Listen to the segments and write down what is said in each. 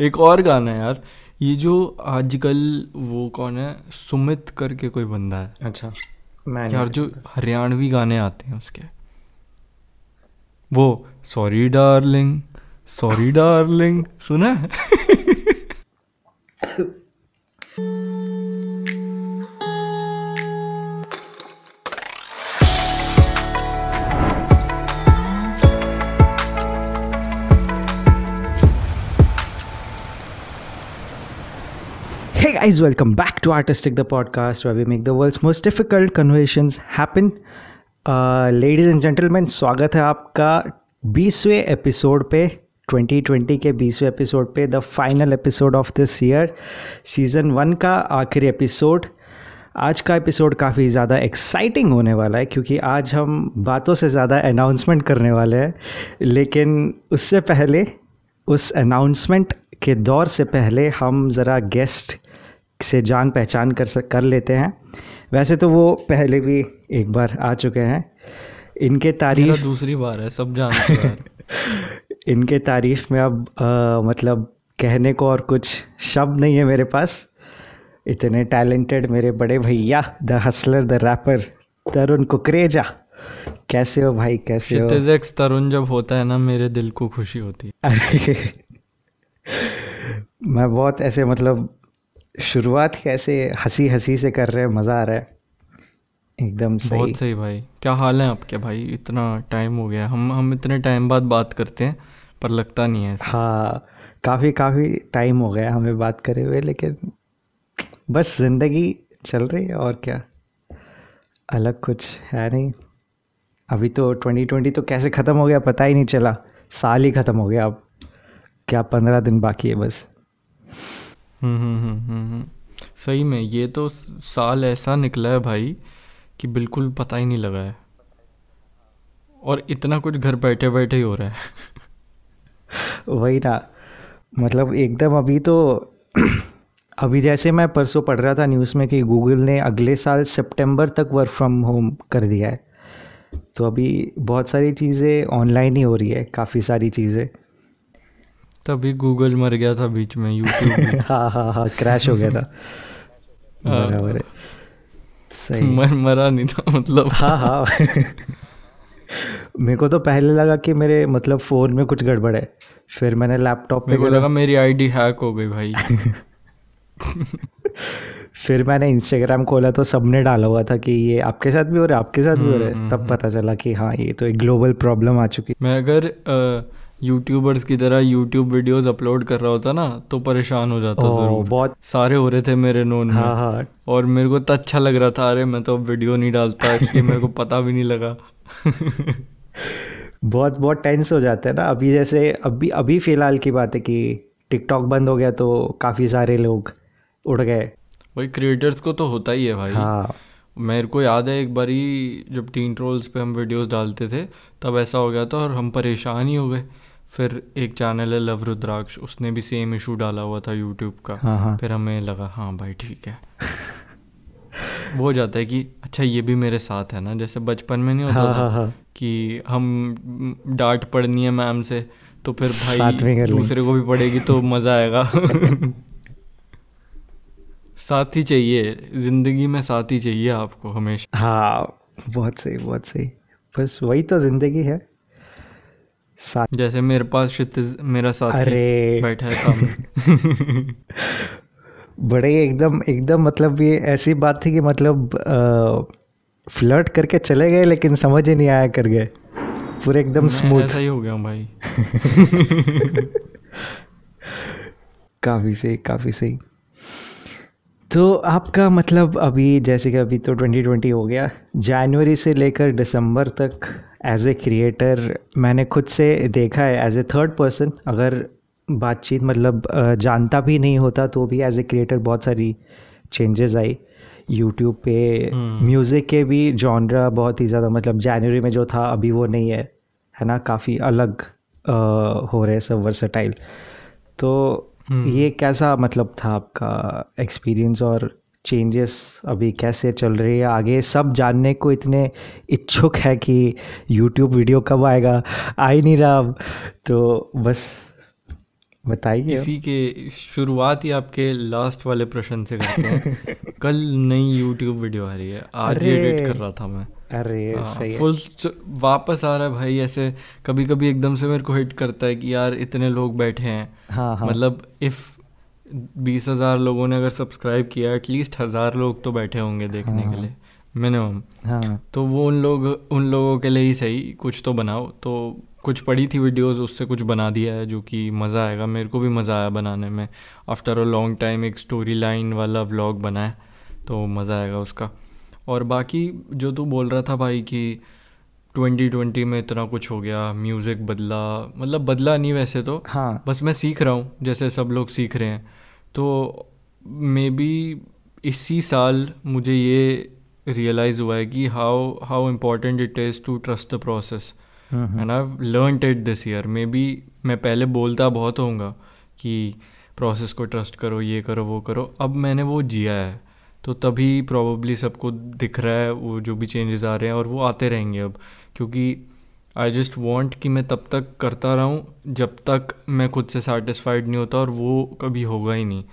एक और गाना है यार ये जो आजकल वो कौन है सुमित करके कोई बंदा है। अच्छा मैं यार जो हरियाणवी गाने आते हैं उसके। वो सॉरी डार्लिंग सॉरी डार्लिंग सुना है? guys, welcome back to Artistic the podcast where we make the world's most difficult. Uh, ladies and gentlemen, स्वागत है आपका बीसवें एपिसोड पे 2020 के बीसवें एपिसोड पे the final episode of this year season one का आखिरी एपिसोड आज का एपिसोड काफ़ी ज़्यादा एक्साइटिंग होने वाला है क्योंकि आज हम बातों से ज़्यादा अनाउंसमेंट करने वाले हैं लेकिन उससे पहले उस अनाउंसमेंट के दौर से पहले हम ज़रा गेस्ट से जान पहचान कर सक कर लेते हैं। वैसे तो वो पहले भी एक बार आ चुके हैं। इनके तारीफ़ दूसरी बार है सब जानते हैं। इनके तारीफ़ में अब अ, मतलब कहने को और कुछ शब्द नहीं है मेरे पास। इतने टैलेंटेड मेरे बड़े भैया the hustler the rapper Tarun Kukreja. कैसे हो भाई कैसे हो? तरुण जब होता है ना मेरे दिल को खुशी होती है। अरे मैं बहुत ऐसे मतलब शुरुआत ऐसे हँसी हँसी से कर रहे हैं मज़ा आ रहा है? एकदम सही बहुत सही। भाई। क्या हाल है आपके भाई? इतना टाइम हो गया। हम हम इतने टाइम बाद बात करते हैं पर लगता नहीं है हाँ काफ़ी काफ़ी टाइम हो गया हमें बात करे हुए लेकिन बस ज़िंदगी चल रही है और क्या? अलग कुछ है नहीं। अभी तो 2020 तो कैसे ख़त्म हो गया पता ही नहीं चला। साल ही ख़त्म हो गया अब। क्या पंद्रह दिन बाकी है बस। हम्म हम्म हम्म हम्म। सही में, ये तो साल ऐसा निकला है भाई कि बिल्कुल पता ही नहीं लगा है। और इतना कुछ घर बैठे बैठे ही हो रहा है। वही ना मतलब एकदम अभी तो अभी जैसे मैं परसों पढ़ रहा था न्यूज़ में कि गूगल ने अगले साल सितंबर तक वर्क फ्रॉम होम कर दिया है। तो अभी बहुत सारी चीज़ें ऑनलाइन ही हो रही है, काफ़ी सारी चीज़ें। तभी गूगल मर गया था बीच में यूट्यूब हाँ हाँ हाँ क्रैश हो गया था। हाँ। बराबर है। सही। मर मरा नहीं था मतलब। हाँ हाँ। मेरे को तो पहले लगा कि मेरे मतलब फ़ोन में कुछ गड़बड़ है। फिर मैंने लैपटॉप मेरे को लगा मेरी आईडी हैक हो गई भाई। फिर मैंने इंस्टाग्राम खोला तो सबने डाला हुआ था कि ये आपके साथ भी हो रहा है आपके साथ भी हो रहा हम्म, है तब पता चला कि हाँ ये तो एक ग्लोबल प्रॉब्लम आ चुकी। मैं अगर यूट्यूबर्स की तरह यूट्यूब वीडियोस अपलोड कर रहा होता ना तो परेशान हो जाता ओह, ज़रूर। बहुत सारे हो रहे थे मेरे नोन में। हाँ हाँ। और मेरे को तो अच्छा लग रहा था अरे मैं तो अब वीडियो नहीं डालता इसलिए मेरे को पता भी नहीं लगा। बहुत बहुत टेंस हो जाते हैं ना। अभी जैसे अभी अभी फ़िलहाल की बात है कि टिकटॉक बंद हो गया तो काफ़ी सारे लोग उड़ गए। भाई क्रिएटर्स को तो होता ही है भाई। हाँ। मेरे को याद है एक बारी जब टीन ट्रोल्स पे हम वीडियोस डालते थे तब ऐसा हो गया था और हम परेशान ही हो गए। फिर एक चैनल है लव रुद्राक्ष उसने भी सेम इशू डाला हुआ था यूट्यूब का। हाँ हाँ। फिर हमें लगा हाँ भाई ठीक है। वो हो जाता है कि अच्छा ये भी मेरे साथ है ना जैसे बचपन में नहीं होता हाँ था हाँ हाँ। कि हम डांट पड़नी है मैम से तो फिर भाई दूसरे को भी पड़ेगी तो मज़ा आएगा। साथ ही चाहिए ज़िंदगी में साथ ही चाहिए आपको हमेशा। हाँ बहुत सही बहुत सही। बस वही तो ज़िंदगी है। साथ। जैसे मेरे पास क्षितिज मेरा साथी अरे। बैठा है सामने। बड़े एकदम एकदम मतलब ये ऐसी बात थी कि मतलब फ्लर्ट करके चले गए लेकिन समझ ही नहीं आया कर गए। पूरे एकदम स्मूथ ऐसा ही हो गया भाई। काफ़ी सही काफ़ी सही। तो आपका मतलब अभी जैसे कि अभी तो 2020 हो गया जनवरी से लेकर दिसंबर तक एज ए क्रिएटर मैंने खुद से देखा है एज ए थर्ड पर्सन अगर बातचीत मतलब जानता भी नहीं होता तो भी एज ए क्रिएटर बहुत सारी चेंजेस आई यूट्यूब पे हम्म। म्यूज़िक के भी जॉनरा बहुत ही ज़्यादा मतलब जनवरी में जो था अभी वो नहीं है है ना काफ़ी अलग अ, हो रहे सब वर्सटाइल तो हम्म। ये कैसा मतलब था आपका एक्सपीरियंस और चेंजेस अभी कैसे चल रही है? आगे सब जानने को इतने इच्छुक है कि यूट्यूब वीडियो कब आएगा? आ ही नहीं रहा अब। तो बस बताइए। इसी के शुरुआत ही आपके लास्ट वाले प्रश्न से करते हैं। कल नई यूट्यूब वीडियो आ रही है। आज एडिट कर रहा था मैं। अरे हाँ सही फुल वापस आ रहा है भाई ऐसे कभी कभी एकदम से मेरे को हिट करता है कि यार इतने लोग बैठे हैं। हाँ हाँ। मतलब इफ़ बीस हज़ार लोगों ने अगर सब्सक्राइब किया एटलीस्ट हज़ार लोग तो बैठे होंगे देखने हाँ। के लिए मिनिमम हाँ। तो वो उन लोग उन लोगों के लिए ही सही कुछ तो बनाओ। तो कुछ पड़ी थी वीडियोस उससे कुछ बना दिया है जो कि मज़ा आएगा। मेरे को भी मज़ा आया बनाने में। आफ्टर अ लॉन्ग टाइम एक स्टोरी लाइन वाला व्लॉग बना है तो मज़ा आएगा उसका। और बाकी जो तू बोल रहा था भाई कि 2020 में इतना कुछ हो गया म्यूज़िक बदला मतलब बदला नहीं वैसे तो हाँ। बस मैं सीख रहा हूँ जैसे सब लोग सीख रहे हैं। तो मे बी इसी साल मुझे ये रियलाइज़ हुआ है कि how how important it is to trust the process and I learn it this year maybe मैं पहले बोलता बहुत होऊँगा कि प्रोसेस को ट्रस्ट करो ये करो वो करो। अब मैंने वो जिया है। तो तभी प्रॉब्ली सबको दिख रहा है वो जो भी चेंजेस आ रहे हैं और वो आते रहेंगे अब। क्योंकि आई जस्ट वॉन्ट कि मैं तब तक करता रहूँ जब तक मैं खुद से सेटिस्फाइड नहीं होता और वो कभी होगा ही नहीं।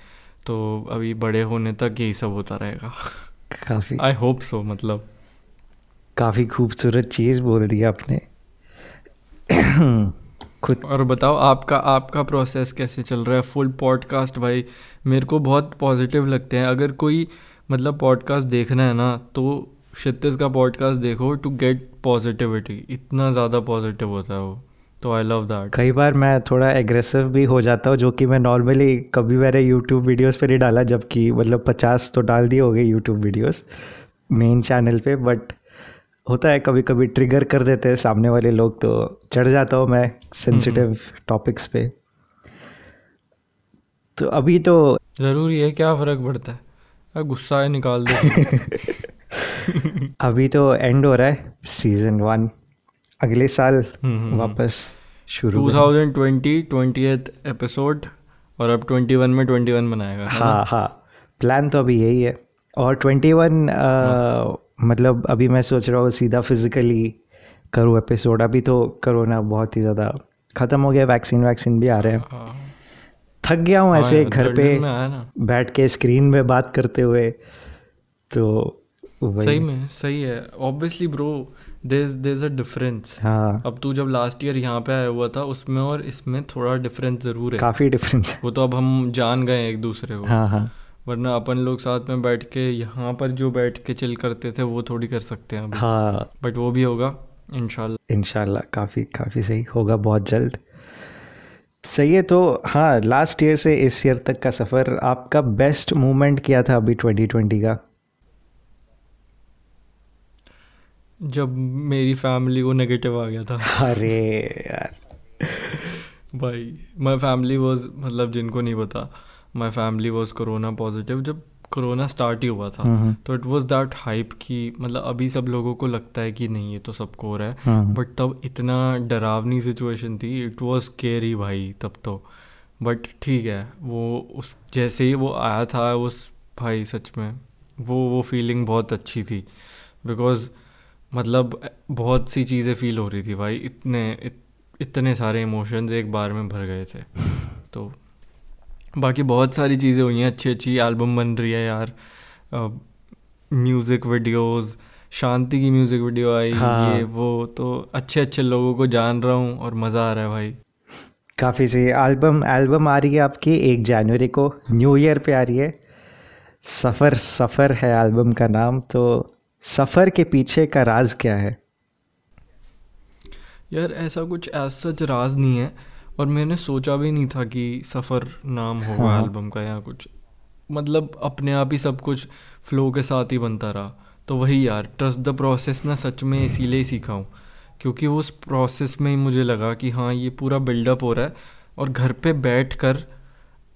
तो अभी बड़े होने तक यही सब होता रहेगा। काफ़ी। आई होप सो मतलब। काफ़ी खूबसूरत चीज़ बोल दी आपने। खुद और बताओ आपका आपका प्रोसेस कैसे चल रहा है? फुल पॉडकास्ट भाई मेरे को बहुत पॉजिटिव लगते हैं। अगर कोई मतलब पॉडकास्ट देखना है ना तो क्षितिज का पॉडकास्ट देखो टू गेट पॉजिटिविटी इतना ज़्यादा पॉजिटिव होता है वो। तो आई लव दैट कई बार मैं थोड़ा एग्रेसिव भी हो जाता हूँ जो कि मैं नॉर्मली कभी मेरे यूट्यूब वीडियोस पे नहीं डाला जबकि मतलब पचास तो डाल दिए हो गए यूट्यूब वीडियोस मेन चैनल पे बट होता है कभी कभी ट्रिगर कर देते हैं सामने वाले लोग तो चढ़ जाता हूँ मैं सेंसिटिव टॉपिक्स पे। तो अभी तो ज़रूरी है क्या फ़र्क पड़ता है? गुस्सा है निकाल दो अभी तो एंड हो रहा है सीज़न वन अगले साल हम्म, हम्म, वापस शुरू करें। 2020 ट्वेंटी एपिसोड और अब 21 में 21 बनाएगा है? हाँ प्लान तो अभी यही है। और ट्वेंटी वन मतलब अभी मैं सोच रहा हूँ सीधा फिजिकली करूँ एपिसोड अभी तो कोरोना बहुत ही ज़्यादा ख़त्म हो गया वैक्सीन वैक्सीन भी आ रहे हैं। हाँ। थक गया हूँ ऐसे हाँ, घर पे बैठ के स्क्रीन में बात करते हुए तो सही में सही है। Obviously bro there there a difference हाँ। अब तू जब लास्ट ईयर यहाँ पे आया हुआ था उसमें और इसमें थोड़ा डिफरेंस ज़रूर है। काफ़ी डिफरेंस वो तो अब हम जान गए एक दूसरे को। हाँ हाँ। वरना अपन लोग साथ में बैठ के यहाँ पर जो बैठ के चिल करते थे वो थोड़ी कर सकते हैं हाँ। बट वो भी होगा इनशाला इनशाला काफ़ी काफ़ी सही होगा बहुत जल्द। सही है तो हाँ लास्ट ईयर से इस ईयर तक का सफ़र आपका बेस्ट मोमेंट क्या था अभी 2020 का? जब मेरी फैमिली को नेगेटिव आ गया था। अरे यार। भाई माई फैमिली वॉज़ मतलब जिनको नहीं पता my family was corona positive जब कोरोना स्टार्ट ही हुआ था। हम्म, तो इट वॉज़ दैट हाइप कि मतलब अभी सब लोगों को लगता है कि नहीं ये तो सबको हो रहा है। हम्म, बट तब इतना डरावनी सिचुएशन थी इट वॉज़ केयरी भाई तब तो। बट ठीक है वो उस जैसे ही वो आया था उस भाई सच में वो वो फीलिंग बहुत अच्छी थी। बिकॉज़ मतलब बहुत सी चीज़ें फील हो रही थी भाई इतने इत, इतने सारे इमोशंस एक बार में भर गए थे। तो बाकी बहुत सारी चीज़ें हुई हैं अच्छी अच्छी एल्बम बन रही है यार। म्यूज़िक वीडियोस शांति की म्यूज़िक वीडियो आई हाँ। ये वो तो अच्छे अच्छे लोगों को जान रहा हूँ और मज़ा आ रहा है भाई। काफ़ी सही। एल्बम एल्बम आ रही है आपकी एक जनवरी को न्यू ईयर पे आ रही है। सफ़र सफ़र है एल्बम का नाम तो सफ़र के पीछे का राज क्या है? यार ऐसा कुछ एज सच राज नहीं है। और मैंने सोचा भी नहीं था कि सफ़र नाम होगा हाँ। एल्बम का या कुछ। मतलब अपने आप ही सब कुछ फ्लो के साथ ही बनता रहा। तो वही यार ट्रस्ट द प्रोसेस ना सच में इसीलिए ही सीखा हूँ। क्योंकि वो उस प्रोसेस में ही मुझे लगा कि हाँ ये पूरा बिल्डअप हो रहा है और घर पे बैठ कर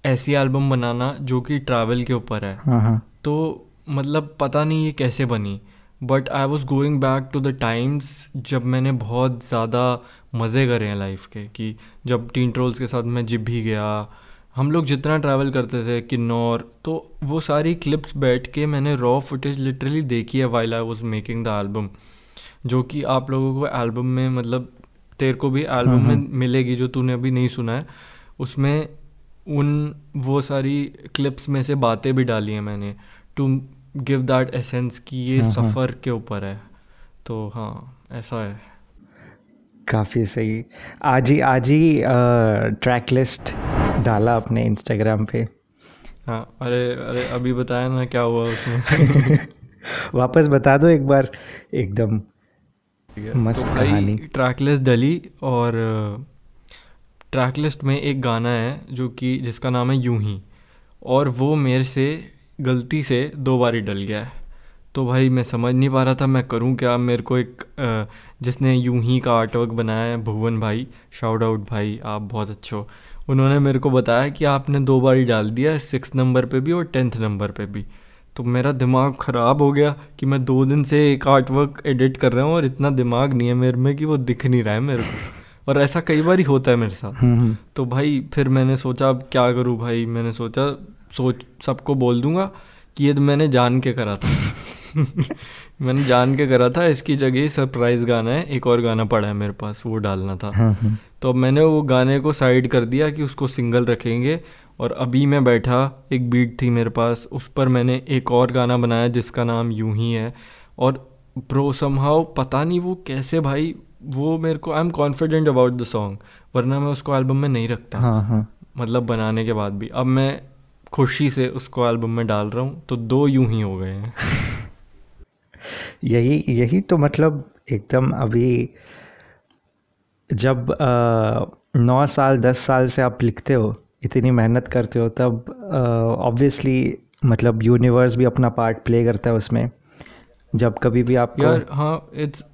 ऐसी एल्बम बनाना जो कि ट्रैवल के ऊपर है। हाँ हाँ। तो मतलब पता नहीं ये कैसे बनी। But I was going back to the times जब मैंने बहुत ज़्यादा मज़े करे हैं लाइफ के कि जब टीन ट्रोल्स के साथ मैं जिप भी गया हम लोग जितना ट्रैवल करते थे किन्नौर तो वो सारी क्लिप्स बैठ के मैंने रॉ फुटेज लिटरली देखी है while I was making the album जो कि आप लोगों को एल्बम में मतलब तेरे को भी एल्बम में मिलेगी जो तूने अभी नहीं सुना है उसमें उन वो सारी क्लिप्स में से बातें भी डाली हैं मैंने टू गिव दैट एसेंस कि ये। सफ़र के ऊपर है तो हाँ ऐसा है काफ़ी सही। आज ही आज ही ट्रैक लिस्ट डाला अपने इंस्टाग्राम पे। हाँ अरे अरे अभी बताया ना क्या हुआ उसमें। वापस बता दो एक बार एकदम मस्त तो कहानी। ट्रैक लिस्ट डली और ट्रैक लिस्ट में एक गाना है जो कि जिसका नाम है यूँ ही और वो मेरे से गलती से दो बार ही डल गया है। तो भाई मैं समझ नहीं पा रहा था मैं करूँ क्या। मेरे को एक जिसने यूँ ही का आर्टवर्क बनाया है भुवन भाई शाउट आउट भाई आप बहुत अच्छे हो। उन्होंने मेरे को बताया कि आपने दो बार ही डाल दिया सिक्स नंबर पे भी और टेंथ नंबर पे भी। तो मेरा दिमाग ख़राब हो गया कि मैं दो दिन से एक आर्टवर्क एडिट कर रहा हूँ और इतना दिमाग नहीं है मेरे में कि वो दिख नहीं रहा है मेरे को। और ऐसा कई बार ही होता है मेरे साथ। हम्म, हम्म, तो भाई फिर मैंने सोचा अब क्या करूँ भाई? मैंने सोचा सोच सबको बोल दूँगा कि ये तो मैंने जान के करा था। मैंने जान के करा था इसकी जगह सरप्राइज़ गाना है एक और गाना पड़ा है मेरे पास वो डालना था। हम्म, हम्म। तो अब मैंने वो गाने को साइड कर दिया कि उसको सिंगल रखेंगे और अभी मैं बैठा एक बीट थी मेरे पास उस पर मैंने एक और गाना बनाया जिसका नाम यूँ ही है। और प्रो समहाउ पता नहीं वो कैसे भाई वो मेरे को I am confident about the song वरना मैं उसको एल्बम में नहीं रखता। हाँ हाँ। मतलब बनाने के बाद भी। अब मैं खुशी से उसको एल्बम में डाल रहा हूँ तो दो यूँ ही हो गए हैं। यही यही तो मतलब एकदम अभी जब नौ साल दस साल से आप लिखते हो इतनी मेहनत करते हो तब ऑब्वियसली मतलब यूनिवर्स भी अपना पार्ट प्ले करता है उसमें। जब कभी भी आप यार हाँ it's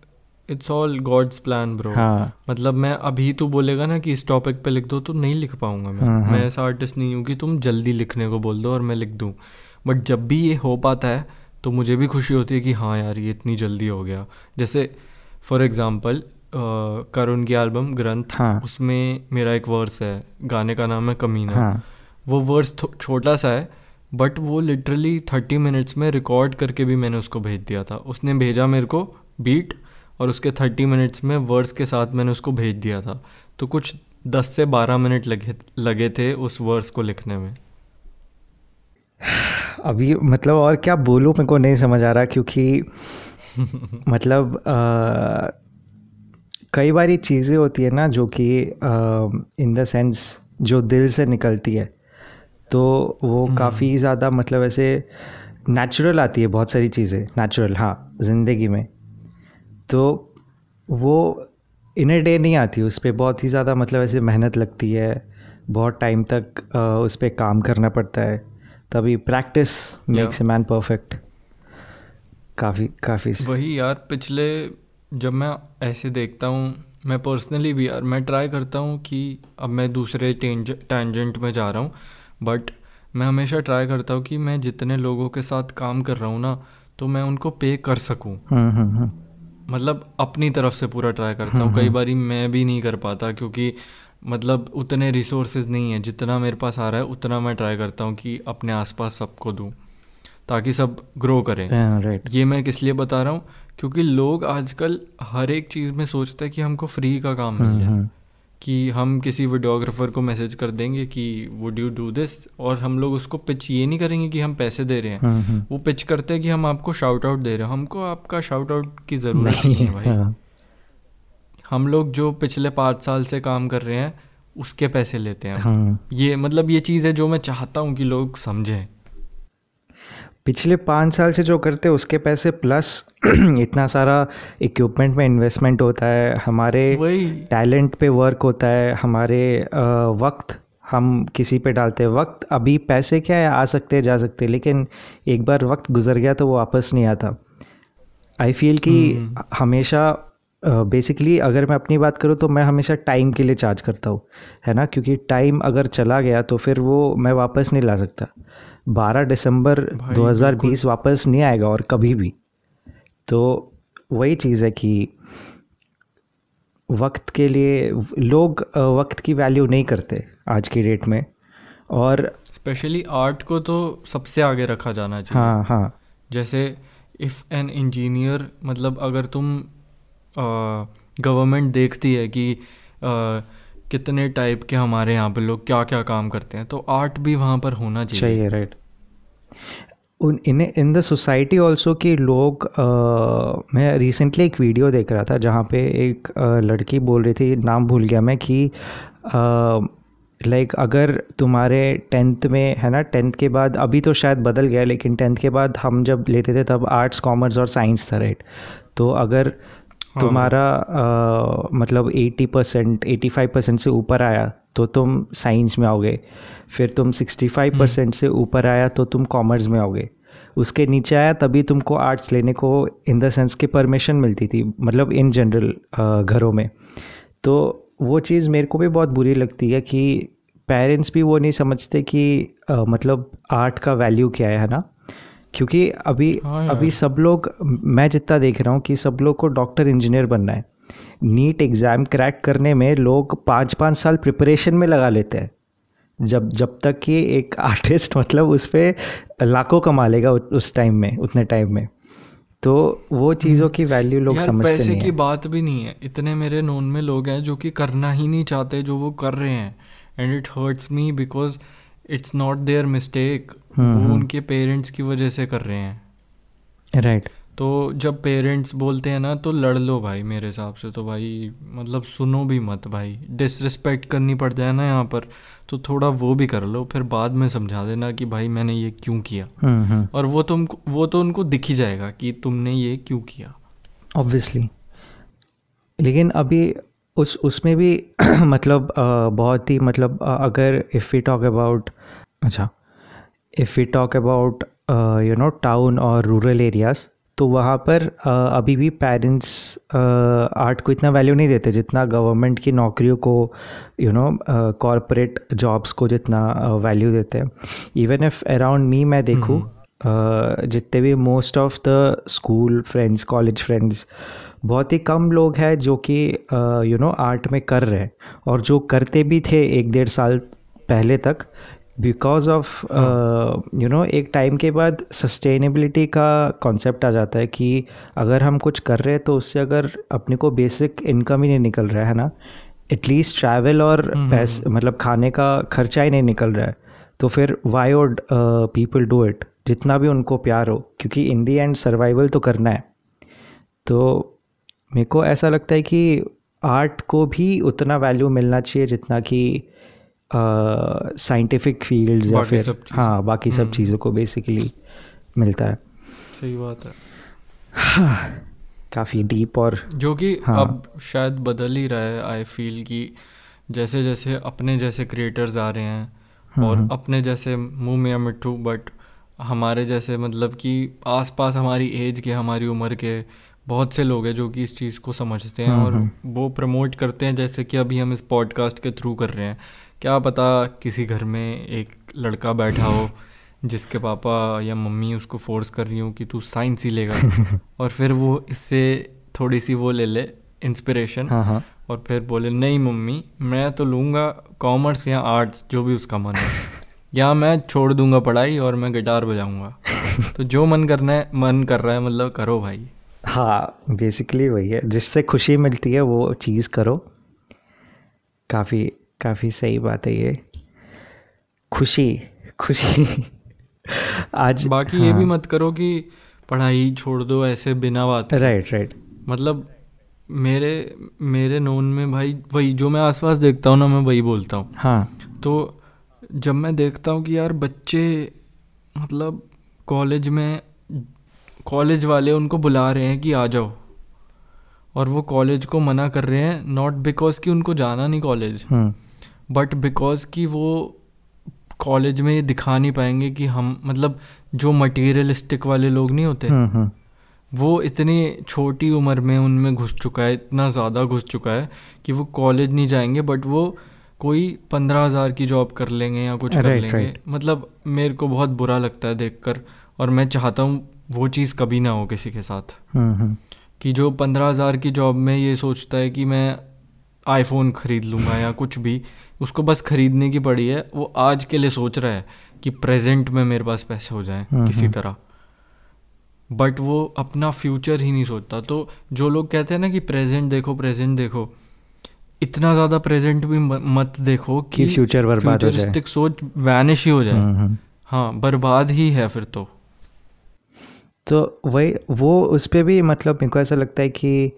it's all God's plan bro हाँ। मतलब मैं अभी तो बोलेगा ना कि इस टॉपिक पे लिख दो तो नहीं लिख पाऊँगा मैं। हाँ, हाँ। मैं ऐसा आर्टिस्ट नहीं हूँ कि तुम जल्दी लिखने को बोल दो और मैं लिख दूँ। बट जब भी ये हो पाता है तो मुझे भी खुशी होती है कि हाँ यार ये इतनी जल्दी हो गया। जैसे फॉर एग्ज़ाम्पल करुण की एल्बम ग्रंथ हाँ। उसमें मेरा एक वर्स है गाने का नाम है कमीना। हाँ। वो वर्स छोटा सा है बट वो लिटरली थर्टी मिनट्स में रिकॉर्ड करके भी मैंने उसको भेज दिया था। उसने भेजा मेरे को बीट और उसके थर्टी मिनट्स में वर्ड्स के साथ मैंने उसको भेज दिया था। तो कुछ दस से बारह मिनट लगे लगे थे उस वर्स को लिखने में। अभी मतलब और क्या बोलूँ मेरे को नहीं समझ आ रहा क्योंकि मतलब अ, कई बार चीज़ें होती है ना जो कि इन द सेंस जो दिल से निकलती है तो वो काफ़ी ज़्यादा मतलब ऐसे नेचुरल आती है बहुत सारी चीज़ें नेचुरल हाँ ज़िंदगी में। तो वो इन डे नहीं आती उस पर बहुत ही ज़्यादा मतलब ऐसे मेहनत लगती है बहुत टाइम तक उस पर काम करना पड़ता है। तभी practice makes a man perfect काफ़ी काफ़ी वही यार पिछले जब मैं ऐसे देखता हूँ मैं पर्सनली भी यार मैं ट्राई करता हूँ कि अब मैं दूसरे टेंजेंट में जा रहा हूँ बट मैं हमेशा ट्राई करता हूँ कि मैं जितने लोगों के साथ काम कर रहा हूँ ना तो मैं उनको पे कर सकूँ। हम्म हम्म हम्म। मतलब अपनी तरफ़ से पूरा ट्राई करता हूँ। कई बार मैं भी नहीं कर पाता क्योंकि मतलब उतने रिसोर्सेज नहीं है जितना मेरे पास आ रहा है उतना मैं ट्राई करता हूँ कि अपने आसपास सबको दूँ ताकि सब ग्रो करें। राइट ये मैं किस लिए बता रहा हूँ? क्योंकि लोग आजकल हर एक चीज़ में सोचते हैं कि हमको फ्री का काम मिल जाए कि हम किसी वीडियोग्राफर को मैसेज कर देंगे कि वुड यू डू दिस और हम लोग उसको पिच ये नहीं करेंगे कि हम पैसे दे रहे हैं। वो पिच करते हैं कि हम आपको शाउट आउट दे रहे हैं। हमको आपका शाउट आउट की ज़रूरत नहीं है भाई। हाँ, हम लोग जो पिछले पाँच साल से काम कर रहे हैं उसके पैसे लेते हैं। हाँ। ये मतलब ये चीज़ है जो मैं चाहता हूँ कि लोग समझें। पिछले पाँच साल से जो करते हैं उसके पैसे प्लस इतना सारा इक्विपमेंट में इन्वेस्टमेंट होता है हमारे टैलेंट पे वर्क होता है हमारे वक्त हम किसी पे डालते हैं। वक्त अभी पैसे क्या है आ सकते हैं जा सकते हैं लेकिन एक बार वक्त गुजर गया तो वो वापस नहीं आता। आई फील कि हमेशा बेसिकली uh, अगर मैं अपनी बात करूँ तो मैं हमेशा टाइम के लिए चार्ज करता हूँ है ना? क्योंकि टाइम अगर चला गया तो फिर वो मैं वापस नहीं ला सकता। 12 दिसंबर भाई, 2020 वापस नहीं आएगा और कभी भी। तो वही चीज़ है कि वक्त के लिए लोग वक्त की वैल्यू नहीं करते आज की डेट में। और स्पेशली आर्ट को तो सबसे आगे रखा जाना चाहिए। हाँ हाँ। जैसे इफ़ एन इंजीनियर मतलब अगर तुम गवर्नमेंट देखती है कि कितने टाइप के हमारे यहाँ पे लोग क्या क्या काम करते हैं। तो आर्ट भी वहाँ पर होना चाहिए। राइट उन in in the society also कि लोग अ, मैं रिसेंटली एक वीडियो देख रहा था जहाँ पे एक अ, लड़की बोल रही थी नाम भूल गया मैं कि लाइक अगर तुम्हारे टेंथ में है ना टेंथ के बाद अभी तो शायद बदल गया लेकिन टेंथ के बाद हम जब लेते थे तब आर्ट्स कॉमर्स और साइंस था राइट तो अगर हाँ। तुम्हारा अ, मतलब eighty percent eighty five percent से ऊपर आया तो तुम साइंस में आओगे। फिर तुम सिक्सटी फाइव परसेंट से ऊपर आया तो तुम कॉमर्स में आओगे। उसके नीचे आया तभी तुमको आर्ट्स लेने को इन द सेंस कि परमिशन मिलती थी मतलब इन जनरल घरों में। तो वो चीज़ मेरे को भी बहुत बुरी लगती है कि पेरेंट्स भी वो नहीं समझते कि अ, मतलब आर्ट का वैल्यू क्या है ना? क्योंकि अभी हाँ अभी सब लोग मैं जितना देख रहा हूँ कि सब लोग को डॉक्टर इंजीनियर बनना है। नीट एग्ज़ाम क्रैक करने में लोग पाँच पाँच साल प्रिपरेशन में लगा लेते हैं। जब जब तक कि एक आर्टिस्ट मतलब उस पर लाखों कमा लेगा उस टाइम में उतने टाइम में। तो वो चीज़ों की वैल्यू लोग समझते पैसे नहीं की है। बात भी नहीं है। इतने मेरे नोन में लोग हैं जो कि करना ही नहीं चाहते जो वो कर रहे हैं। And it hurts me because it's not their mistake hmm, वो हम्म। उनके पेरेंट्स की वजह से कर रहे हैं। Right right. तो जब पेरेंट्स बोलते हैं ना तो लड़ लो भाई मेरे हिसाब से तो भाई मतलब सुनो भी मत भाई। डिसरिस्पेक्ट करनी पड़ जाए ना यहाँ पर तो थोड़ा वो भी कर लो फिर बाद में समझा देना कि भाई मैंने ये क्यों किया। हम्म हम्म। और वो तुम वो तो उनको दिख ही जाएगा कि तुमने ये क्यों किया। ऑब्वियसली लेकिन अभी उस उसमें भी मतलब बहुत ही मतलब अगर इफ़ वी टॉक अबाउट अच्छा। If we talk about you know town और रूरल एरियाज़ तो वहाँ पर अ, अभी भी पेरेंट्स आर्ट को इतना वैल्यू नहीं देते जितना गवर्नमेंट की नौकरियों को यू नो कॉरपोरेट जॉब्स को जितना वैल्यू देते हैं। इवन इफ़ अराउंड मी मैं देखूँ अ, जितने भी most of the school friends college friends बहुत ही कम लोग हैं जो कि यू नो आर्ट में कर रहे हैं। और जो करते भी थे एक डेढ़ साल पहले तक बिकॉज़ ऑफ़ यू नो एक टाइम के बाद सस्टेनेबिलिटी का कॉन्सेप्ट आ जाता है कि अगर हम कुछ कर रहे हैं तो उससे अगर अपने को बेसिक इनकम ही नहीं निकल रहा है ना? एटलीस्ट ट्रैवल और पैसे मतलब खाने का खर्चा ही नहीं निकल रहा है। तो फिर why would people do it जितना भी उनको प्यार हो क्योंकि इन दी एंड सर्वाइवल तो करना है। तो मेरे को ऐसा लगता है कि आर्ट को भी उतना वैल्यू मिलना चाहिए जितना कि साइंटिफिक फील्ड्स या फिर हाँ बाकी सब हम्म। चीज़ों को बेसिकली मिलता है सही बात है काफ़ी डीप और जो कि हाँ। अब शायद बदल ही रहा है आई फील कि जैसे जैसे अपने जैसे क्रिएटर्स आ रहे हैं और हम्म। अपने जैसे मुँह में मिट्टू बट हमारे जैसे मतलब कि आसपास हमारी एज के हमारी उम्र के बहुत से लोग हैं जो कि इस चीज़ को समझते हैं और हम्म। वो प्रमोट करते हैं जैसे कि अभी हम इस पॉडकास्ट के थ्रू कर रहे हैं क्या पता किसी घर में एक लड़का बैठा हो जिसके पापा या मम्मी उसको फोर्स कर रही हो कि तू साइंस ही लेगा और फिर वो इससे थोड़ी सी वो ले ले इंस्पिरेशन हाँ हाँ। और फिर बोले नहीं मम्मी मैं तो लूँगा कॉमर्स या आर्ट्स जो भी उसका मन है। या मैं छोड़ दूँगा पढ़ाई और मैं गिटार बजाऊँगा। तो जो मन करना है मन कर रहा है मतलब करो भाई। हाँ बेसिकली वही है। जिससे खुशी मिलती है वो चीज़ करो। काफ़ी काफ़ी सही बात है ये। खुशी खुशी। आज बाकी हाँ. ये भी मत करो कि पढ़ाई छोड़ दो ऐसे बिना बात राइट राइट मतलब मेरे मेरे नोन में भाई वही जो मैं आसपास देखता हूँ ना मैं वही बोलता हूँ। हाँ। तो जब मैं देखता हूँ कि यार बच्चे मतलब कॉलेज में कॉलेज वाले उनको बुला रहे हैं कि आ जाओ। और वो कॉलेज को मना कर रहे हैं नॉट बिकॉज़ कि उनको जाना नहीं कॉलेज। हम्म। बट बिकॉज़ कि वो कॉलेज में ये दिखा नहीं पाएँगे कि हम मतलब जो मटेरियलिस्टिक वाले लोग नहीं होते हम्म हम्म। वो इतनी छोटी उम्र में उनमें घुस चुका है इतना ज़्यादा घुस चुका है कि वो कॉलेज नहीं जाएँगे बट वो कोई पंद्रह हज़ार की जॉब कर लेंगे या कुछ कर लेंगे। right. मतलब मेरे को बहुत बुरा लगता है देखकर और मैं चाहता हूँ वो चीज़ कभी ना हो किसी के साथ। हम्म कि जो पंद्रह हज़ार की जॉब में ये सोचता है कि मैं आईफोन ख़रीद लूँगा या कुछ भी उसको बस ख़रीदने की पड़ी है। वो आज के लिए सोच रहा है कि प्रेजेंट में मेरे पास पैसे हो जाएँ हम्म, किसी हम्म। तरह। बट वो अपना फ्यूचर ही नहीं सोचता। तो जो लोग कहते हैं ना कि प्रेजेंट देखो प्रेजेंट देखो इतना ज़्यादा प्रेजेंट भी मत देखो कि कि फ्यूचर बर्बाद हो जाए। फ्यूचरिस्टिक सोच वैनिश ही हो जाए। हम्म। हाँ बर्बाद ही है फिर तो। तो वही वो उस पर भी मतलब मेरे को ऐसा लगता है कि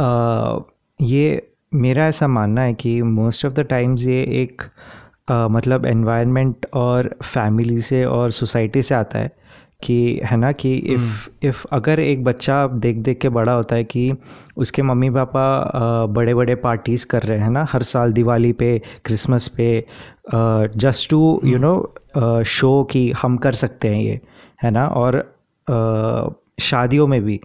आ, ये मेरा ऐसा मानना है कि मोस्ट ऑफ़ द टाइम्स ये एक आ, मतलब एनवायरनमेंट और फैमिली से और सोसाइटी से आता है कि है ना कि इफ़ इफ़ अगर एक बच्चा देख देख के बड़ा होता है कि उसके मम्मी पापा बड़े बड़े पार्टीज़ कर रहे हैं ना हर साल दिवाली पे क्रिसमस पे just to you know show कि हम कर सकते हैं ये है ना और शादियों में भी।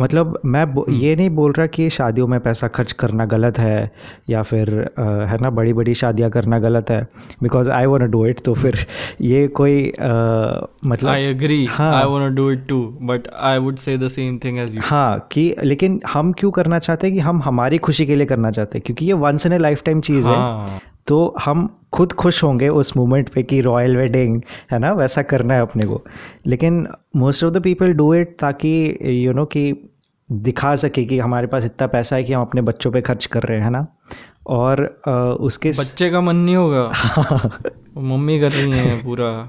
मतलब मैं ये नहीं बोल रहा कि शादियों में पैसा खर्च करना गलत है या फिर अ, है ना बड़ी बड़ी शादियाँ करना गलत है। Because I won't do it तो फिर ये कोई अ, मतलब आई एग्री हाँ। I want do it too but I would say the same thing as you हाँ कि लेकिन हम क्यों करना चाहते हैं कि हम हमारी खुशी के लिए करना चाहते हैं? क्योंकि ये once in a lifetime चीज़ हाँ. है। हाँ तो हम खुद खुश होंगे उस मोमेंट पे कि रॉयल वेडिंग है ना वैसा करना है अपने को। लेकिन most of the people do it ताकि यू नो कि दिखा सके कि हमारे पास इतना पैसा है कि हम अपने बच्चों पे खर्च कर रहे हैं ना? और अ, उसके बच्चे का मन नहीं होगा। मम्मी कर रही हैं पूरा।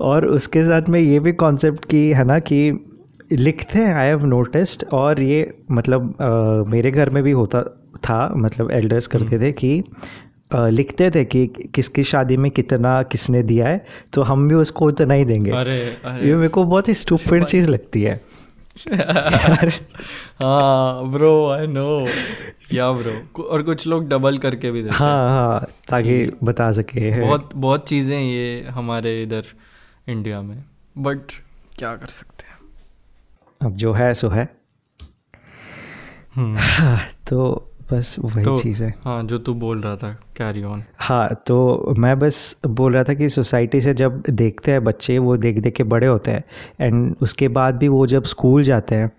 और उसके साथ में ये भी कॉन्सेप्ट की है ना कि लिखते हैं आई हैव नोटिस्ड और ये मतलब अ, मेरे घर में भी होता था मतलब एल्डर्स करते थे कि अ, लिखते थे कि किसकी शादी में कितना किसने दिया है तो हम भी उसको उतना ही देंगे। अरे अरे। ये मेरे को बहुत ही स्टूपिड चीज़ लगती है। हाँ bro I know yeah bro और कुछ लोग डबल करके भी देते हाँ हाँ। ताकि बता सके। बहुत बहुत चीज़ें ये हमारे इधर इंडिया में। बट क्या कर सकते हैं? अब जो है सो है। हम्म, हाँ, तो बस वही तो चीज़ है। हाँ जो तू बोल रहा था कैरी ऑन हाँ तो मैं बस बोल रहा था कि सोसाइटी से जब देखते हैं बच्चे वो देख देख के बड़े होते हैं एंड उसके बाद भी वो जब स्कूल जाते हैं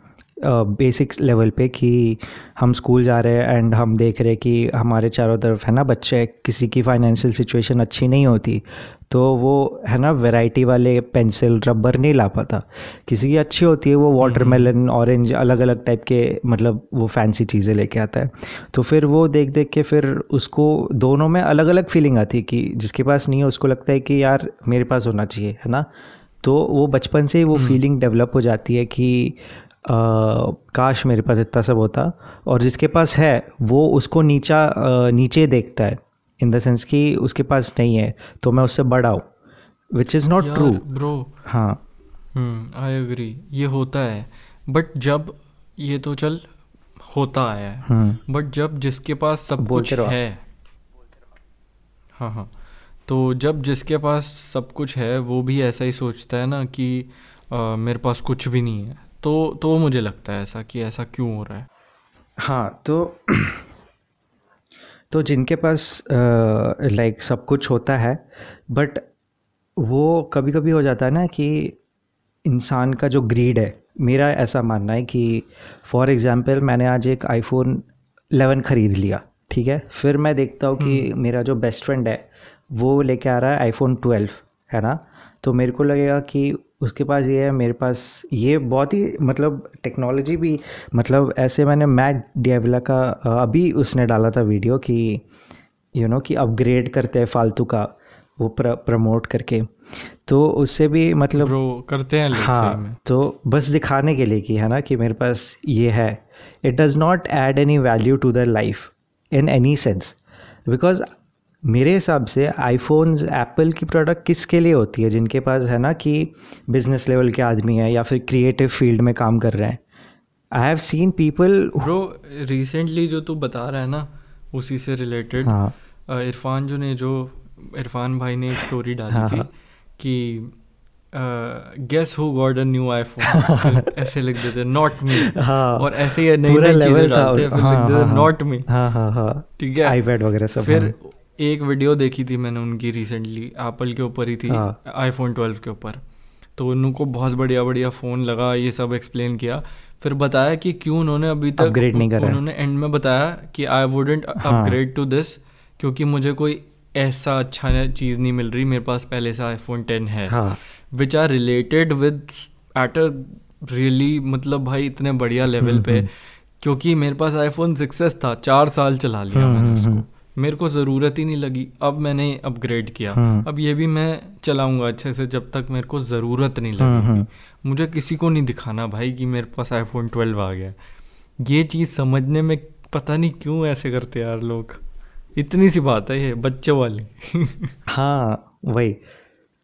बेसिक लेवल पे कि हम स्कूल जा रहे हैं एंड हम देख रहे हैं कि हमारे चारों तरफ़ है ना बच्चे किसी की फाइनेंशियल सिचुएशन अच्छी नहीं होती तो वो है ना वैरायटी वाले पेंसिल रबर नहीं ला पाता। किसी की अच्छी होती है वो वाटरमेलन ऑरेंज अलग अलग टाइप के मतलब वो फैंसी चीज़ें लेके आता है। तो फिर वो देख देख के फिर उसको दोनों में अलग अलग फीलिंग आती है कि जिसके पास नहीं है उसको लगता है कि यार मेरे पास होना चाहिए है ना? तो वो बचपन से ही वो फीलिंग डेवलप हो जाती है कि आ, काश मेरे पास इतना सब होता। और जिसके पास है वो उसको नीचा आ, नीचे देखता है। इन द सेंस कि उसके पास नहीं है तो मैं उससे बड़ा हूँ which is not true bro हाँ। हम्म आई एग्री ये होता है। बट जब ये तो चल होता आया है। हम्म। बट जब जिसके पास सब कुछ है हाँ हाँ। तो जब जिसके पास सब कुछ है वो भी ऐसा ही सोचता है ना कि अ, मेरे पास कुछ भी नहीं है। तो तो मुझे लगता है ऐसा कि ऐसा क्यों हो रहा है? हाँ तो तो जिनके पास लाइक सब कुछ होता है बट वो कभी कभी हो जाता है ना कि इंसान का जो ग्रीड है मेरा ऐसा मानना है कि फॉर एग्जांपल मैंने आज एक आईफोन 11 ख़रीद लिया ठीक है? फिर मैं देखता हूँ कि मेरा जो बेस्ट फ्रेंड है वो लेके आ रहा है आईफोन 12 है ना? तो मेरे को लगेगा कि उसके पास ये है मेरे पास ये बहुत ही मतलब टेक्नोलॉजी भी मतलब ऐसे मैंने मैट डियाविला का अभी उसने डाला था वीडियो कि यू you नो कि अपग्रेड करते हैं फालतू का वो प्र, प्रमोट करके। तो उससे भी मतलब ब्रो करते हैं हाँ तो बस दिखाने के लिए कि है ना कि मेरे पास ये है। It does not add any value to the life in any sense because मेरे हिसाब से आईफोन्स एप्पल की प्रोडक्ट किसके लिए होती है? जिनके पास है ना कि बिज़नेस लेवल के आदमी है या फिर क्रिएटिव फ़ील्ड में काम कर रहे हैं? I have seen people bro recently जो तू बता रहा है ना उसी से रिलेटेड हाँ। इरफान जो ने जो इरफान भाई ने एक स्टोरी डाली हाँ, थी हाँ। कि guess who got a new iPhone ऐसे लिख देते नॉट मी हाँ। और ऐसे ही नई नई चीज़ें डालते हैं फिर लिख देते हाँ, हाँ। नॉट मी हाँ हाँ हाँ। ठीक है? आईपैड वगैरह सब फिर हाँ। एक वीडियो देखी थी मैंने उनकी रिसेंटली एप्पल के ऊपर ही थी हाँ। आईफोन 12 के ऊपर। तो उनको बहुत बढ़िया बढ़िया फ़ोन लगा ये सब एक्सप्लेन किया। फिर बताया कि क्यों उन्होंने अभी तक Upgrade नहीं करा उन्होंने एंड में बताया कि आई वुडेंट हाँ। अपग्रेड टू दिस क्योंकि मुझे कोई ऐसा अच्छा चीज़ नहीं मिल रही मेरे पास पहले से आईफोन टेन है। हाँ। Which are related with at a really मतलब भाई इतने बढ़िया लेवल पे क्योंकि मेरे पास आईफोन सिक्स था चार साल चला लिया हम्म, मैंने हम्म, उसको। हम्म। मेरे को ज़रूरत ही नहीं लगी। अब मैंने अपग्रेड किया। हम्म। अब ये भी मैं चलाऊँगा अच्छे से जब तक मेरे को ज़रूरत नहीं हम्म, लगेगी। हम्म। मुझे किसी को नहीं दिखाना भाई कि मेरे पास आईफोन ट्वेल्व आ गया। ये चीज़ समझने में पता नहीं क्यों ऐसे करते यार लोग। इतनी सी बात है ये बच्चे वाली। हाँ वही।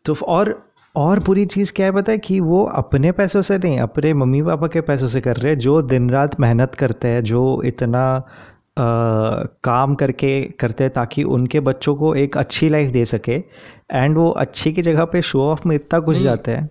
तो और और बुरी चीज़ क्या है पता है कि वो अपने पैसों से नहीं अपने मम्मी पापा के पैसों से कर रहे हैं जो दिन रात मेहनत करते हैं जो इतना काम करके करते हैं ताकि उनके बच्चों को एक अच्छी लाइफ दे सके। एंड वो अच्छी की जगह पे शो ऑफ़ में इतना कुछ नहीं। जाते हैं।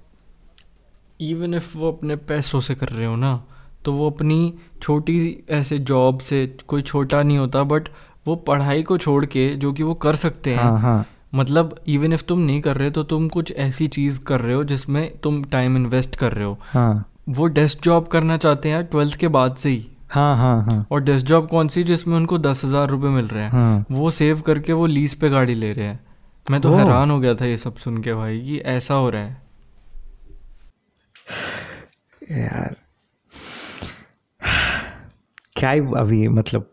इवन इफ़ वो अपने पैसों से कर रहे हो ना तो वो अपनी छोटी ऐसे जॉब से कोई छोटा नहीं होता बट वो पढ़ाई को छोड़ के जो कि वो कर सकते हैं। हाँ हाँ। मतलब इवन इफ़ तुम नहीं कर रहे तो तुम कुछ ऐसी चीज़ कर रहे हो जिसमें तुम टाइम इन्वेस्ट कर रहे हो। हाँ। वो डेस्क जॉब करना चाहते हैं ट्वेल्थ के बाद से ही। हाँ हाँ हाँ। और डेस्क जॉब कौन सी जिसमें उनको दस हज़ार रुपये मिल रहे हैं? हाँ। वो सेव करके वो लीज पे गाड़ी ले रहे हैं। मैं तो। हैरान हो गया था ये सब सुन के भाई कि ऐसा हो रहा है। यार। क्या ही अभी मतलब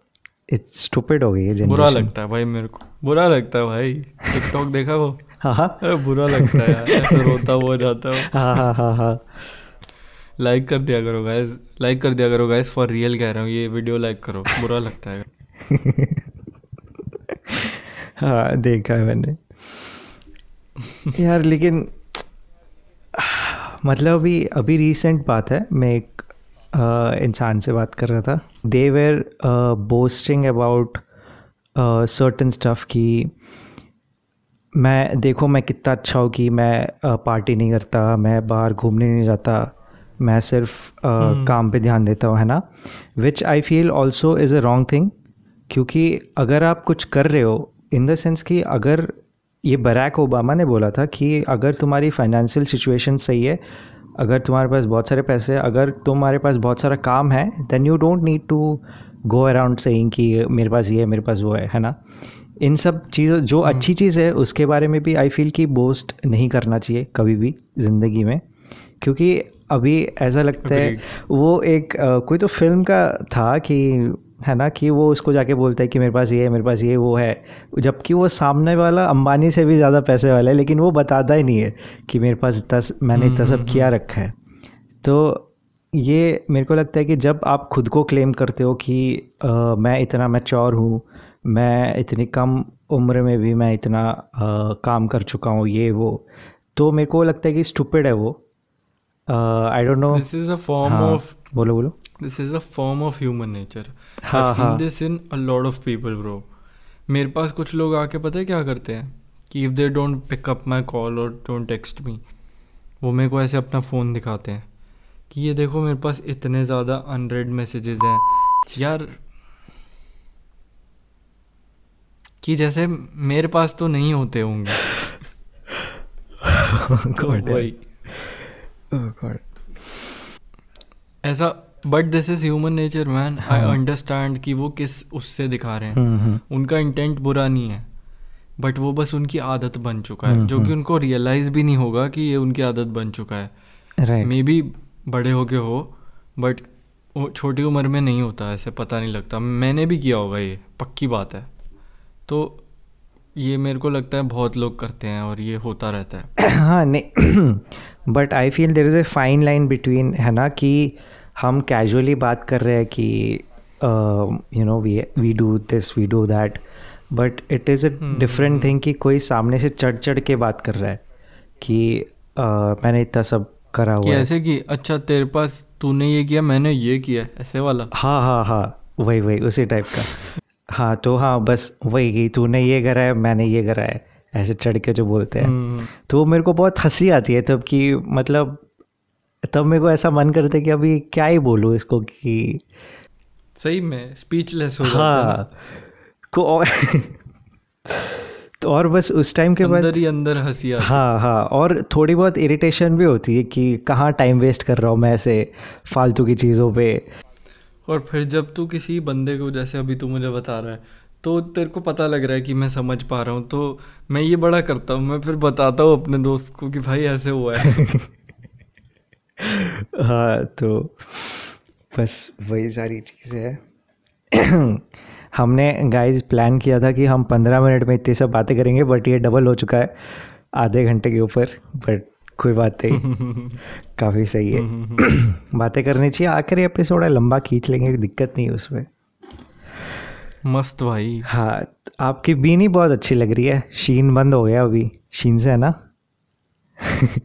इट्स स्टूपिड हो गई है बुरा लगता है भाई मेरे को। बुरा लगता है भाई। टिकटॉक देखा वो? हाँ हाँ। बुरा लगता है यार ऐसे रोता हुआ जाता है हाँ हाँ हाँ हाँ। लाइक कर दिया करो गाइस लाइक कर दिया करो गाइस फॉर रियल कह रहा हूँ. ये वीडियो लाइक करो. बुरा लगता है। हाँ देखा है मैंने। यार, लेकिन मतलब अभी अभी रीसेंट बात है। मैं एक इंसान से बात कर रहा था। They were boasting about certain stuff कि मैं, देखो मैं कितना अच्छा हूँ कि मैं पार्टी नहीं करता, मैं बाहर घूमने नहीं जाता। मैं सिर्फ़ अ, काम पे ध्यान देता हूँ है ना? Which I feel also is a wrong thing क्योंकि अगर आप कुछ कर रहे हो इन द सेंस कि अगर ये बराक ओबामा ने बोला था कि अगर तुम्हारी फाइनेंशियल सिचुएशन सही है अगर तुम्हारे पास बहुत सारे पैसे हैं अगर तुम्हारे पास बहुत सारा काम है then you don't need to go around saying कि मेरे पास ये है मेरे पास वो है है ना? इन सब चीज़ों जो अच्छी चीज़ है उसके बारे में भी आई फील कि बोस्ट नहीं करना चाहिए कभी भी ज़िंदगी में क्योंकि अभी ऐसा लगता है वो एक कोई तो फ़िल्म का था कि है ना कि वो उसको जाके बोलता है कि मेरे पास ये है मेरे पास ये वो है। जबकि वो सामने वाला अंबानी से भी ज़्यादा पैसे वाला है लेकिन वो बताता ही नहीं है कि मेरे पास इतना मैंने इतना सब किया रखा है। तो ये मेरे को लगता है कि जब आप खुद को क्लेम करते हो कि अ, मैं इतना मैच्योर हूँ मैं इतनी कम उम्र में भी मैं इतना अ, काम कर चुका हूँ ये वो तो मेरे को लगता है कि स्टूपिड है वो। I don't know this is a form of बोलो बोलो। This is a form of human nature I seen. This in a lot of people bro मेरे पास कुछ लोग आके पता है क्या करते हैं? कि if they don't pick up my call और डोंट टेक्स्ट मी वो मेरे को ऐसे अपना फ़ोन दिखाते हैं कि ये देखो मेरे पास इतने ज़्यादा अनरेड मैसेजेस हैं। यार कि जैसे मेरे पास तो नहीं होते होंगे। Oh God. ऐसा but this is human nature man I. Understand कि वो किस उससे दिखा रहे हैं हम्म, हम्म, उनका इंटेंट बुरा नहीं है बट वो बस उनकी आदत बन चुका है हम्म, जो कि। उनको रियलाइज़ भी नहीं होगा कि ये उनकी आदत बन चुका है right. मे बी बड़े हो के हो बट वो छोटी उम्र में नहीं होता ऐसे पता नहीं लगता मैंने भी किया होगा ये पक्की बात है तो ये मेरे को लगता है बहुत लोग करते हैं और ये होता रहता है हाँ नहीं but I feel there is a fine line between है ना कि हम कैजुअली बात कर रहे हैं कि you know we we do this we do that but it is a different thing कि कोई सामने से चढ़ चढ़ के बात कर रहा है कि uh, मैंने इतना सब करा हुआ है। ऐसे कि अच्छा तेरे पास तूने ये किया मैंने ये किया ऐसे वाला? हाँ हाँ हाँ वही वही उसी टाइप का। हाँ तो हाँ बस वही कि तूने ये करा है मैंने ये करा है। ऐसे चढ़ के जो बोलते हैं। हम्म, तो मेरे को बहुत हँसी आती है तब कि मतलब तब मेरे को ऐसा मन करता है कि अभी क्या ही बोलूँ इसको कि सही में स्पीचलेस हो है। हाँ को और तो और बस उस टाइम के बाद अंदर ही अंदर हँसी हाँ। हाँ और थोड़ी बहुत इरिटेशन भी होती है कि कहाँ टाइम वेस्ट कर रहा हूँ मैं ऐसे फालतू की चीज़ों पे। और फिर जब तू किसी बंदे को जैसे अभी तू मुझे बता रहा है तो तेरे को पता लग रहा है कि मैं समझ पा रहा हूँ तो मैं ये बड़ा करता हूँ मैं फिर बताता हूँ अपने दोस्त को कि भाई ऐसे हुआ है। हाँ तो बस वही सारी चीज़ें है। हमने गाइस प्लान किया था कि हम पंद्रह मिनट में इतनी सब बातें करेंगे बट ये डबल हो चुका है आधे घंटे के ऊपर बट कोई बात नहीं। काफ़ी सही है। बातें करनी चाहिए आखिरी एपिसोड है लंबा खींच लेंगे दिक्कत नहीं है उसमें। मस्त भाई। हाँ आपकी बीनी बहुत अच्छी लग रही है। शीन बंद हो गया अभी। शीन से है ना?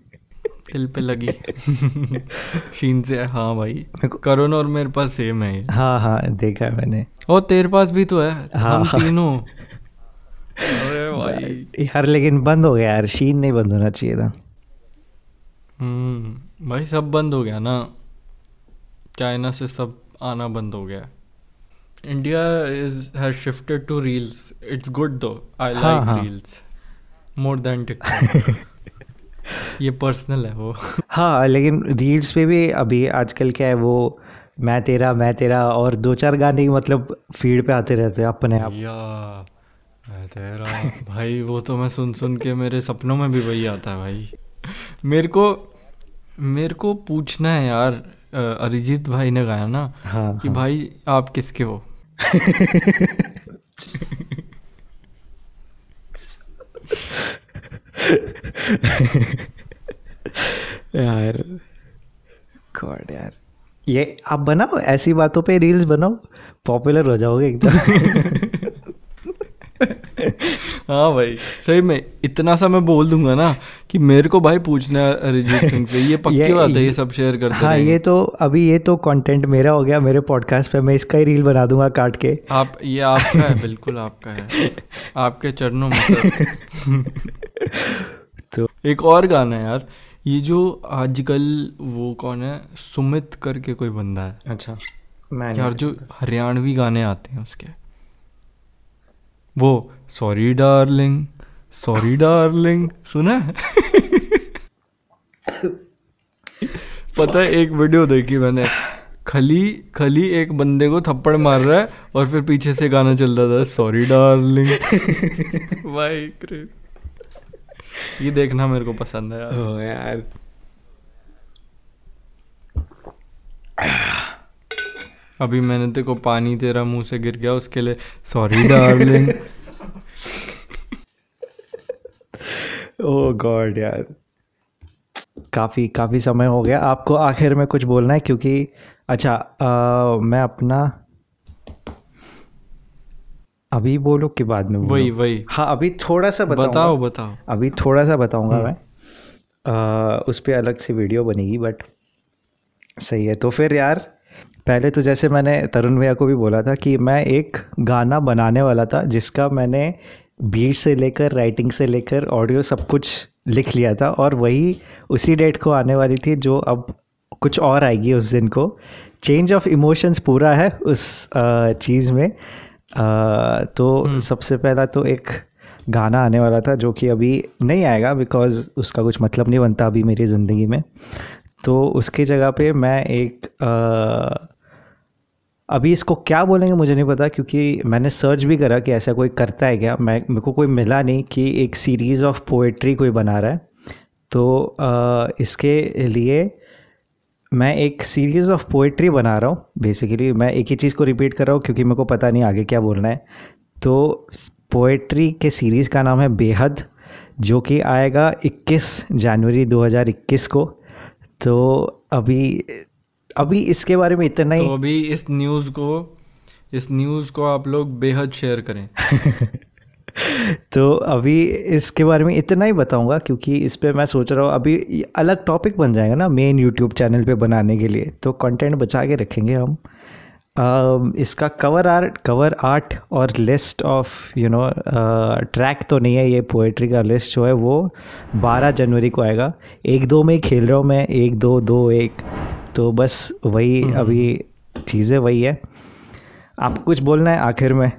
दिल पे लगी। शीन से हाँ। भाई। करुण और मेरे पास सेम है हाँ हाँ देखा है मैंने। और तेरे पास भी तो है। हाँ, हम हाँ। तीनों। अरे भाई। यार लेकिन बंद हो गया यार। शीन नहीं बंद होना चाहिए था। हम्म भाई सब बंद हो गया ना। चाइना से सब आना बंद हो गया। India is has shifted to reels it's good though I हाँ, लाइक हाँ। रील्स मोर देन टिकटॉक ये पर्सनल है वो हाँ लेकिन रील्स पे भी अभी आजकल क्या है वो मैं तेरा मैं तेरा और दो चार गाने मतलब फ़ीड पे आते रहते हैं अपने आप या मैं तेरा भाई वो तो मैं सुन सुन के मेरे सपनों में भी वही आता है भाई मेरे को मेरे को पूछना है यार अरिजीत भाई ने गाया ना हाँ कि हाँ। भाई आप किसके हो यार गॉड यार। ये आप बनाओ, ऐसी बातों पे रील्स बनाओ। पॉपुलर हो जाओगे एकदम। हाँ भाई सही में इतना सा मैं बोल दूँगा ना कि मेरे को भाई पूछना है अरिजीत सिंह से ये पक्की बात है ये सब शेयर करते हाँ ये तो अभी ये तो कंटेंट मेरा हो गया मेरे पॉडकास्ट पे मैं इसका ही रील बना दूँगा काट के। आप ये आपका है बिल्कुल आपका है। आपके चरणों में तो एक और गाना है यार ये जो आजकल वो कौन है सुमित करके कोई बंदा है। अच्छा मैं यार जो हरियाणवी गाने आते हैं उसके। वो सॉरी डार्लिंग सॉरी डार्लिंग सुना? पता है, एक वीडियो देखी मैंने। खली खली एक बंदे को थप्पड़ मार रहा है और फिर पीछे से गाना चल रहा था सॉरी डार्लिंग भाई ये देखना मेरे को पसंद है यार। ओ यार। अभी मैंने तेरे को पानी तेरा मुँह से गिर गया उसके लिए सॉरी डार्लिंग ओ गॉड यार। काफ़ी काफ़ी समय हो गया। आपको आखिर में कुछ बोलना है? क्योंकि अच्छा अ, मैं अपना अभी बोलूँ कि बाद में बोलूँ? वही। वही हाँ अभी थोड़ा सा बताओ बताओ। अभी थोड़ा सा बताऊँगा मैं। अ, उस पर अलग से वीडियो बनेगी बट सही है। तो फिर यार पहले तो जैसे मैंने तरुण भैया को भी बोला था कि मैं एक गाना बनाने वाला था जिसका मैंने बीट से लेकर राइटिंग से लेकर ऑडियो सब कुछ लिख लिया था और वही उसी डेट को आने वाली थी जो अब कुछ और आएगी उस दिन को। चेंज ऑफ़ इमोशंस पूरा है उस चीज़ में। तो सबसे पहला तो एक गाना आने वाला था जो कि अभी नहीं आएगा बिकॉज़ उसका कुछ मतलब नहीं बनता अभी मेरी ज़िंदगी में। तो उसकी जगह पे मैं एक अभी इसको क्या बोलेंगे मुझे नहीं पता क्योंकि मैंने सर्च भी करा कि ऐसा कोई करता है क्या। मैं मेरे को कोई मिला नहीं कि एक सीरीज़ ऑफ़ पोएट्री कोई बना रहा है। तो अ, इसके लिए मैं एक सीरीज़ ऑफ़ पोएट्री बना रहा हूँ। बेसिकली मैं एक ही चीज़ को रिपीट कर रहा हूँ क्योंकि मेरे को पता नहीं आगे क्या बोलना है। तो पोएट्री के सीरीज़ का नाम है बेहद जो कि आएगा 21 जनवरी 2021 को। तो अभी अभी इसके बारे में इतना ही। तो अभी इस न्यूज़ को इस न्यूज़ को आप लोग बेहद शेयर करें। तो अभी इसके बारे में इतना ही बताऊँगा क्योंकि इस पर मैं सोच रहा हूँ अभी अलग टॉपिक बन जाएगा ना मेन यूट्यूब चैनल पे बनाने के लिए। तो कंटेंट बचा के रखेंगे हम। अम, इसका कवर आर्ट कवर आर्ट और list of you know track तो नहीं है ये पोएट्री का लिस्ट जो है वो 12 जनवरी को आएगा। एक दो में खेल रहा हूँ मैं एक दो दो एक। तो बस वही अभी चीज़ें वही है। आपको कुछ बोलना है आखिर में?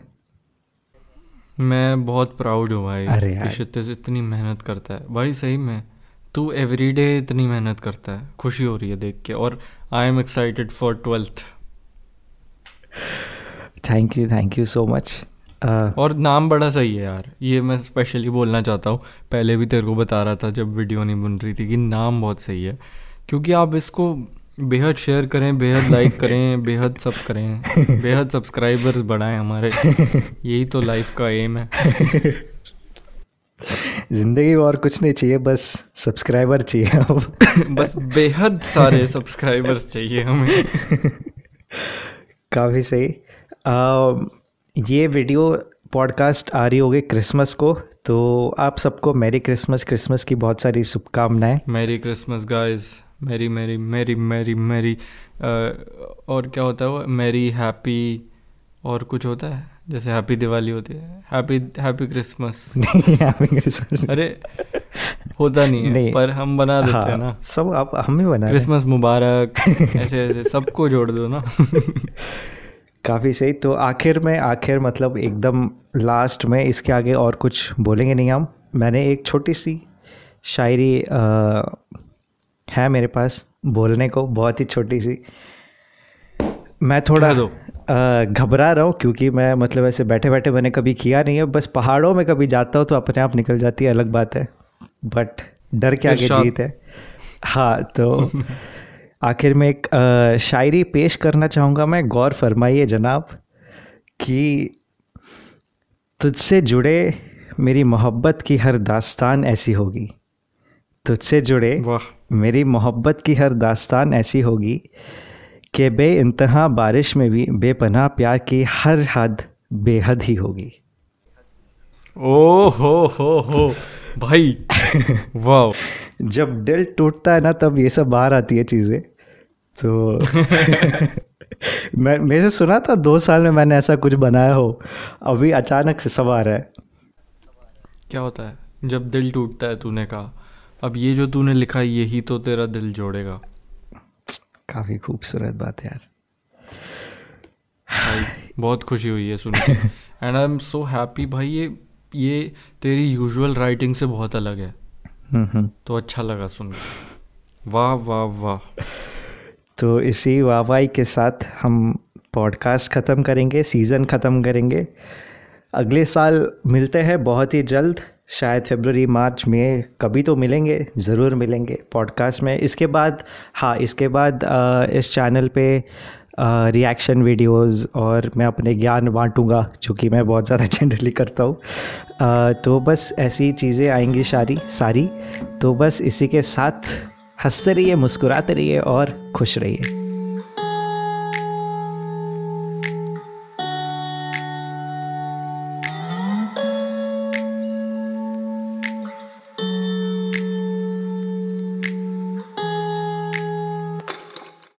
मैं बहुत प्राउड हूँ भाई अरे। क्षितिज इतनी मेहनत करता है। भाई सही में तू एवरीडे इतनी मेहनत करता है खुशी हो रही है देख के और I am excited for twelfth thank you thank you so much और नाम बड़ा सही है यार ये मैं स्पेशली बोलना चाहता हूँ। पहले भी तेरे को बता रहा था जब वीडियो नहीं बन रही थी कि नाम बहुत सही है क्योंकि आप इसको बेहद शेयर करें बेहद लाइक करें बेहद सब करें बेहद सब्सक्राइबर्स बढ़ाएँ हमारे। यही तो लाइफ का एम है। ज़िंदगी और कुछ नहीं चाहिए बस सब्सक्राइबर चाहिए अब। बस बेहद सारे सब्सक्राइबर्स चाहिए हमें। काफ़ी सही। आ, ये वीडियो पॉडकास्ट आ रही होगी क्रिसमस को तो आप सबको मैरी क्रिसमस क्रिसमस की बहुत सारी शुभकामनाएँ। Merry Christmas guys merry merry merry merry merry और क्या होता है वो? मैरी हैप्पी और कुछ होता है? जैसे हैप्पी दिवाली होती है। Happy happy Christmas happy Christmas अरे होता नहीं है नहीं। पर हम बना देते हैं हाँ ना। सब आप हम ही बना क्रिसमस मुबारक ऐसे ऐसे सबको जोड़ दो ना। काफ़ी सही। तो आखिर में आखिर मतलब एकदम लास्ट में इसके आगे और कुछ बोलेंगे नहीं हम? मैंने एक छोटी सी शायरी आ, है मेरे पास बोलने को बहुत ही छोटी सी। मैं थोड़ा दो। घबरा रहा हूँ क्योंकि मैं मतलब ऐसे बैठे बैठे मैंने कभी किया नहीं है। बस पहाड़ों में कभी जाता हूँ तो अपने आप निकल जाती है अलग बात है। बट डर के आगे। जीत है। हाँ तो आखिर में एक अ, शायरी पेश करना चाहूँगा मैं। गौर फरमाइए जनाब कि तुझसे जुड़े मेरी मोहब्बत की हर दास्तान ऐसी होगी। तुझसे जुड़े मेरी मोहब्बत की हर दास्तान ऐसी होगी कि बे इंतहा बारिश में भी बेपनाह प्यार की हर हद बेहद ही होगी। ओ हो हो हो भाई वाह जब दिल टूटता है ना तब ये सब बाहर आती है चीज़ें। तो मैं मेरे से सुना था दो साल में मैंने ऐसा कुछ बनाया हो अभी अचानक से सब आ रहा है। क्या होता है? जब दिल टूटता है तूने कहा अब ये जो तूने लिखा है यही तो तेरा दिल जोड़ेगा। काफ़ी खूबसूरत बात है यार। भाई बहुत खुशी हुई है सुन के। And I am so happy भाई ये ये तेरी यूजुअल राइटिंग से बहुत अलग है। हम्म हम्म। तो अच्छा लगा सुन। वाह वाह वाह। तो इसी वाहवाही के साथ हम पॉडकास्ट ख़त्म करेंगे सीज़न ख़त्म करेंगे। अगले साल मिलते हैं बहुत ही जल्द। शायद फेबररी मार्च में कभी तो मिलेंगे ज़रूर मिलेंगे पॉडकास्ट में। इसके बाद हाँ इसके बाद अ, इस चैनल पे रिएक्शन वीडियोस और मैं अपने ज्ञान बांटूँगा जो कि मैं बहुत ज़्यादा जनरली करता हूँ। तो बस ऐसी चीज़ें आएँगी सारी सारी। तो बस इसी के साथ हँसते रहिए मुस्कुराते रहिए और खुश रहिए।